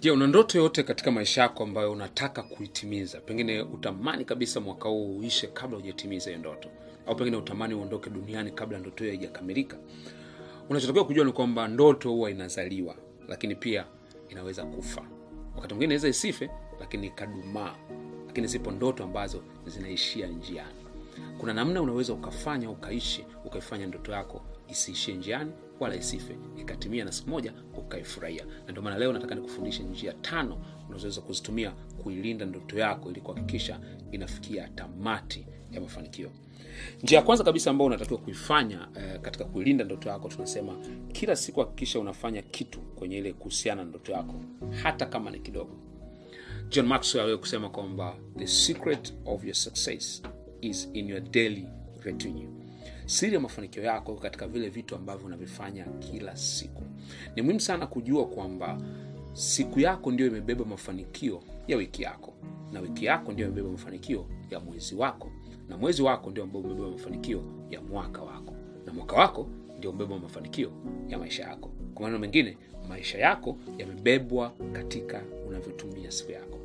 je una ndoto yoyote katika maisha yako ambayo unataka kuitimiza? Pengine utamani kabisa mwaka huu uishe kabla hujatimiza hiyo ndoto. Au pengine utamani uondoke duniani kabla ndoto hiyo haijakamilika. Unachotakiwa kujua ni kwamba ndoto huwa inazaliwa lakini pia inaweza kufa. Wakati mwingine inaweza isife lakini ikadumaa. Lakini zipo ndoto ambazo zinaishia njiani kuna namna unaweza ukafanya ukaishi ukaifanya ndoto yako isiishie njiani wala isife ikatimia na siku moja ukaifurahia. Na ndio maana leo nataka nikufundishe njia tano unazoweza kuzitumia kuilinda ndoto yako ili kuhakikisha inafikia tamati ya mafanikio. Njia ya kwanza kabisa ambayo unatakiwa kuifanya eh, katika kuilinda ndoto yako tunasema kila siku hakikisha unafanya kitu kwenye ile kuhusiana na ndoto yako hata kama ni kidogo. John maxwell aliwahi kusema kwamba the secret of your success is in your daily retinue. Siri ya mafanikio yako katika vile vitu ambavyo unavifanya kila siku. Ni muhimu sana kujua kwamba siku yako ndio imebeba mafanikio ya wiki yako na wiki yako ndio imebeba mafanikio ya mwezi wako na mwezi wako ndio ambao umebeba mafanikio ya mwaka wako na mwaka wako ndio umebeba mafanikio ya maisha yako. Kwa maneno mengine maisha yako yamebebwa katika unavyotumia siku yako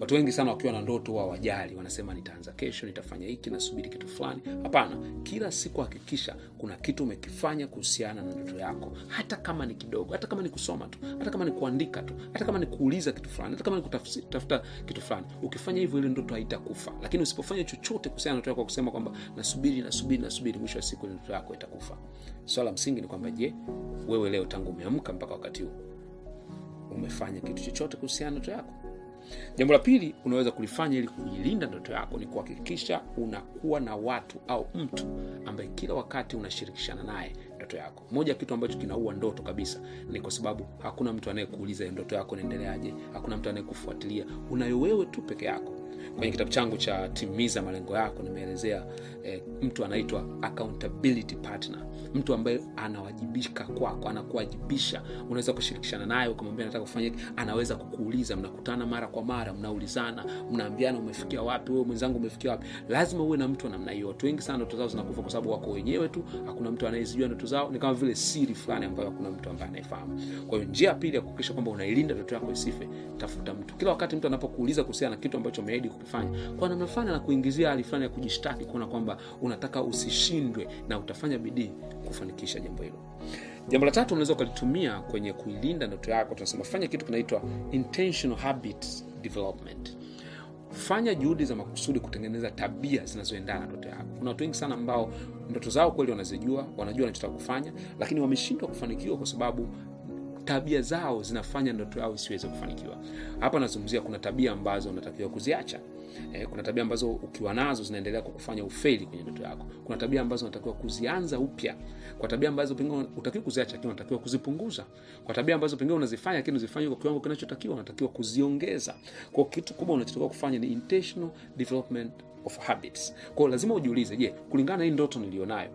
watu wengi sana wakiwa na ndoto wa wajali wanasema nitaanza kesho nitafanya hiki nasubiri kitu fulani. Hapana kila siku hakikisha kuna kitu umekifanya kuhusiana na ndoto yako. Hata kama ni kidogo hata kama ni kusoma tu hata kama ni kuandika tu hata kama ni kuuliza kitu fulani hata kama ni kutafuta kitu fulani. Ukifanya hivyo ile ndoto haitakufa. Lakini usipofanya chochote kuhusiana na ndoto yako kusema kwamba nasubiri nasubiri nasubiri mwisho wa siku ndoto yako itakufa. Swala so, msingi ni kwamba je wewe leo tangu umeamka mpaka wakati huu umefanya kitu chochote kuhusiana na ndoto yako jambo la pili unaweza kulifanya ili kuilinda ndoto yako ni kuhakikisha unakuwa na watu au mtu ambaye kila wakati unashirikishana naye ndoto yako. Moja ya kitu ambacho kinaua ndoto kabisa ni kwa sababu hakuna mtu anayekuuliza ndoto yako inaendeleaje hakuna mtu anayekufuatilia. Unayo wewe tu peke yako kwenye kitabu changu cha timiza malengo yako nimeelezea eh, mtu anaitwa accountability partner. Mtu ambaye anawajibika kwako anakuwajibisha. Unaweza kushirikishana naye ukamwambia nataka kufanya hiki anaweza kukuuliza. Mnakutana mara kwa mara mnaulizana mnaambiana umefikia wapi wewe mwenzangu umefikia wapi. Lazima uwe na mtu wa namna hiyo. Watu wengi sana ndoto zao zinakufa kwa sababu wako wenyewe tu. Hakuna mtu anayezijua ndoto zao. Ni kama vile siri fulani ambayo hakuna mtu ambaye anayefahamu. Kwa hiyo njia ya pili ya kuhakikisha kwamba unailinda ndoto yako isife tafuta mtu. Kila wakati mtu anapokuuliza kuhusiana na kitu ambacho umeahidi kukifanya kwa namna fulani na hali fulani ya kujishtaki kuona kwamba unataka usishindwe na utafanya bidii kufanikisha jambo hilo. Jambo la tatu unaweza ukalitumia kwenye kuilinda ndoto yako tunasema fanya kitu kinaitwa intentional habit development. Fanya juhudi za makusudi kutengeneza tabia zinazoendana na ndoto yako. Kuna watu wengi sana ambao ndoto zao kweli wanazijua wanajua wanachotaka kufanya lakini wameshindwa kufanikiwa kwa sababu tabia zao zinafanya ndoto yao isiweze kufanikiwa. Hapa nazungumzia kuna tabia ambazo unatakiwa kuziacha. Eh, kuna tabia ambazo ukiwa nazo zinaendelea kukufanya ufeli kwenye ndoto yako. Kuna tabia ambazo unatakiwa kuzianza upya. Kwa tabia ambazo pengine utakiwa kuziacha lakini unatakiwa kuzipunguza. Kwa tabia ambazo pengine unazifanya lakini uzifanye kwa kiwango kinachotakiwa unatakiwa kuziongeza. Kwa kitu kubwa unachotakiwa kufanya ni intentional development of habits. Kwa lazima ujiulize je kulingana na hii ndoto nilionayo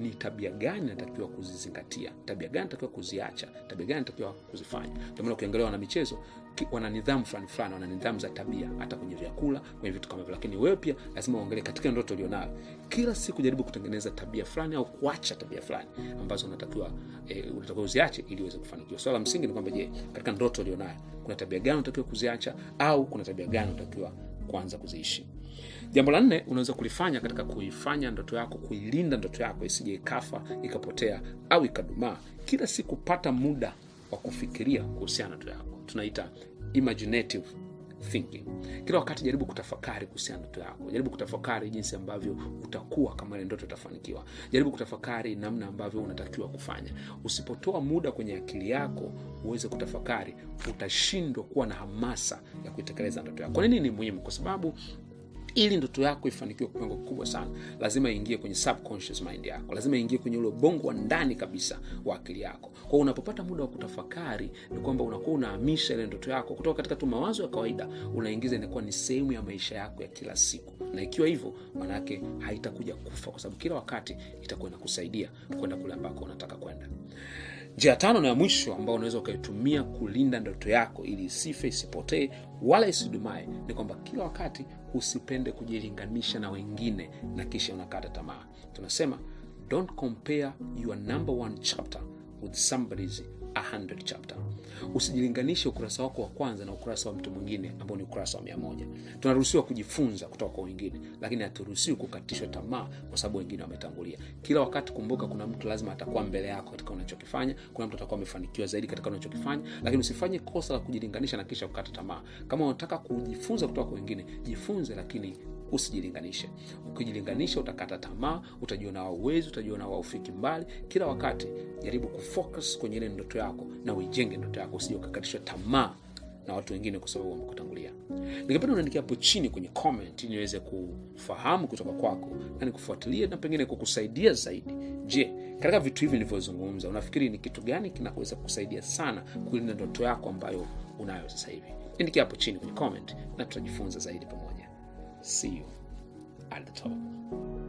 ni tabia gani natakiwa kuzizingatia? Tabia gani natakiwa kuziacha? Tabia gani natakiwa kuzifanya? Ndio maana ukiangalia wana michezo wana nidhamu fulani fulani wana nidhamu za tabia hata kwenye vyakula kwenye vitu kama hivyo. Lakini wewe pia lazima uangalie katika ndoto ulionayo. Kila siku jaribu kutengeneza tabia fulani au kuacha tabia fulani ambazo unatakiwa eh, unatakiwa uziache ili uweze kufanikiwa. Swala so, msingi ni kwamba je katika ndoto ulionayo kuna tabia gani unatakiwa kuziacha au kuna tabia gani unatakiwa kuanza kuziishi jambo la nne unaweza kulifanya katika kuifanya ndoto yako kuilinda ndoto yako isije ikafa ikapotea au ikadumaa. Kila siku pata muda wa kufikiria kuhusiana na ndoto yako. Tunaita imaginative thinking. Kila wakati jaribu kutafakari kuhusiana na ndoto yako. Jaribu kutafakari jinsi ambavyo utakuwa kama ile ndoto itafanikiwa. Jaribu kutafakari namna ambavyo unatakiwa kufanya. Usipotoa muda kwenye akili yako uweze kutafakari utashindwa kuwa na hamasa ya kuitekeleza ndoto yako. Kwa nini ni muhimu? Kwa sababu ili ndoto yako ifanikiwe kwa kiwango kikubwa sana lazima iingie kwenye subconscious mind yako. Lazima iingie kwenye ule ubongo wa ndani kabisa wa akili yako. Kwa unapopata muda wa kutafakari ni kwamba unakuwa unahamisha ile ndoto yako kutoka katika tu mawazo ya kawaida unaingiza inakuwa ni sehemu ya maisha yako ya kila siku. Na ikiwa hivyo maanaake haitakuja kufa kwa sababu kila wakati itakuwa inakusaidia kwenda kule ambako unataka kwenda njia tano na ya mwisho ambao unaweza ukaitumia kulinda ndoto yako ili isife isipotee wala isidumae ni kwamba kila wakati usipende kujilinganisha na wengine na kisha unakata tamaa. Tunasema don't compare your number one chapter with somebody's 100 chapter. Usijilinganishe ukurasa wako wa kwanza na ukurasa wa mtu mwingine ambao ni ukurasa wa mia tunaruhusiwa kujifunza kutoka kwa wengine lakini haturuhusiwi kukatishwa tamaa kwa sababu wengine wametangulia. Kila wakati kumbuka kuna mtu lazima atakuwa mbele yako katika unachokifanya kuna mtu atakuwa amefanikiwa zaidi katika unachokifanya lakini usifanye kosa la kujilinganisha na kisha kukata tamaa. Kama unataka kujifunza kutoka kwa wengine jifunze lakini usijilinganishe. Ukijilinganisha utakata tamaa utajiona wauwezi utajiona waufiki mbali. Kila wakati jaribu kufocus kwenye ile ndoto yako na uijenge ndoto yako usije ukakatishwa tamaa na watu wengine kwa sababu wamekutangulia. Ningependa unaandikia hapo chini kwenye comment ili niweze kufahamu kutoka kwako na nikufuatilie na pengine kukusaidia zaidi. Je katika vitu hivi nilivyozungumza unafikiri ni kitu gani kinaweza kukusaidia sana kulinda ndoto yako ambayo unayo sasa hivi? Niandikia hapo chini kwenye comment na tutajifunza zaidi pamoja See you at the top.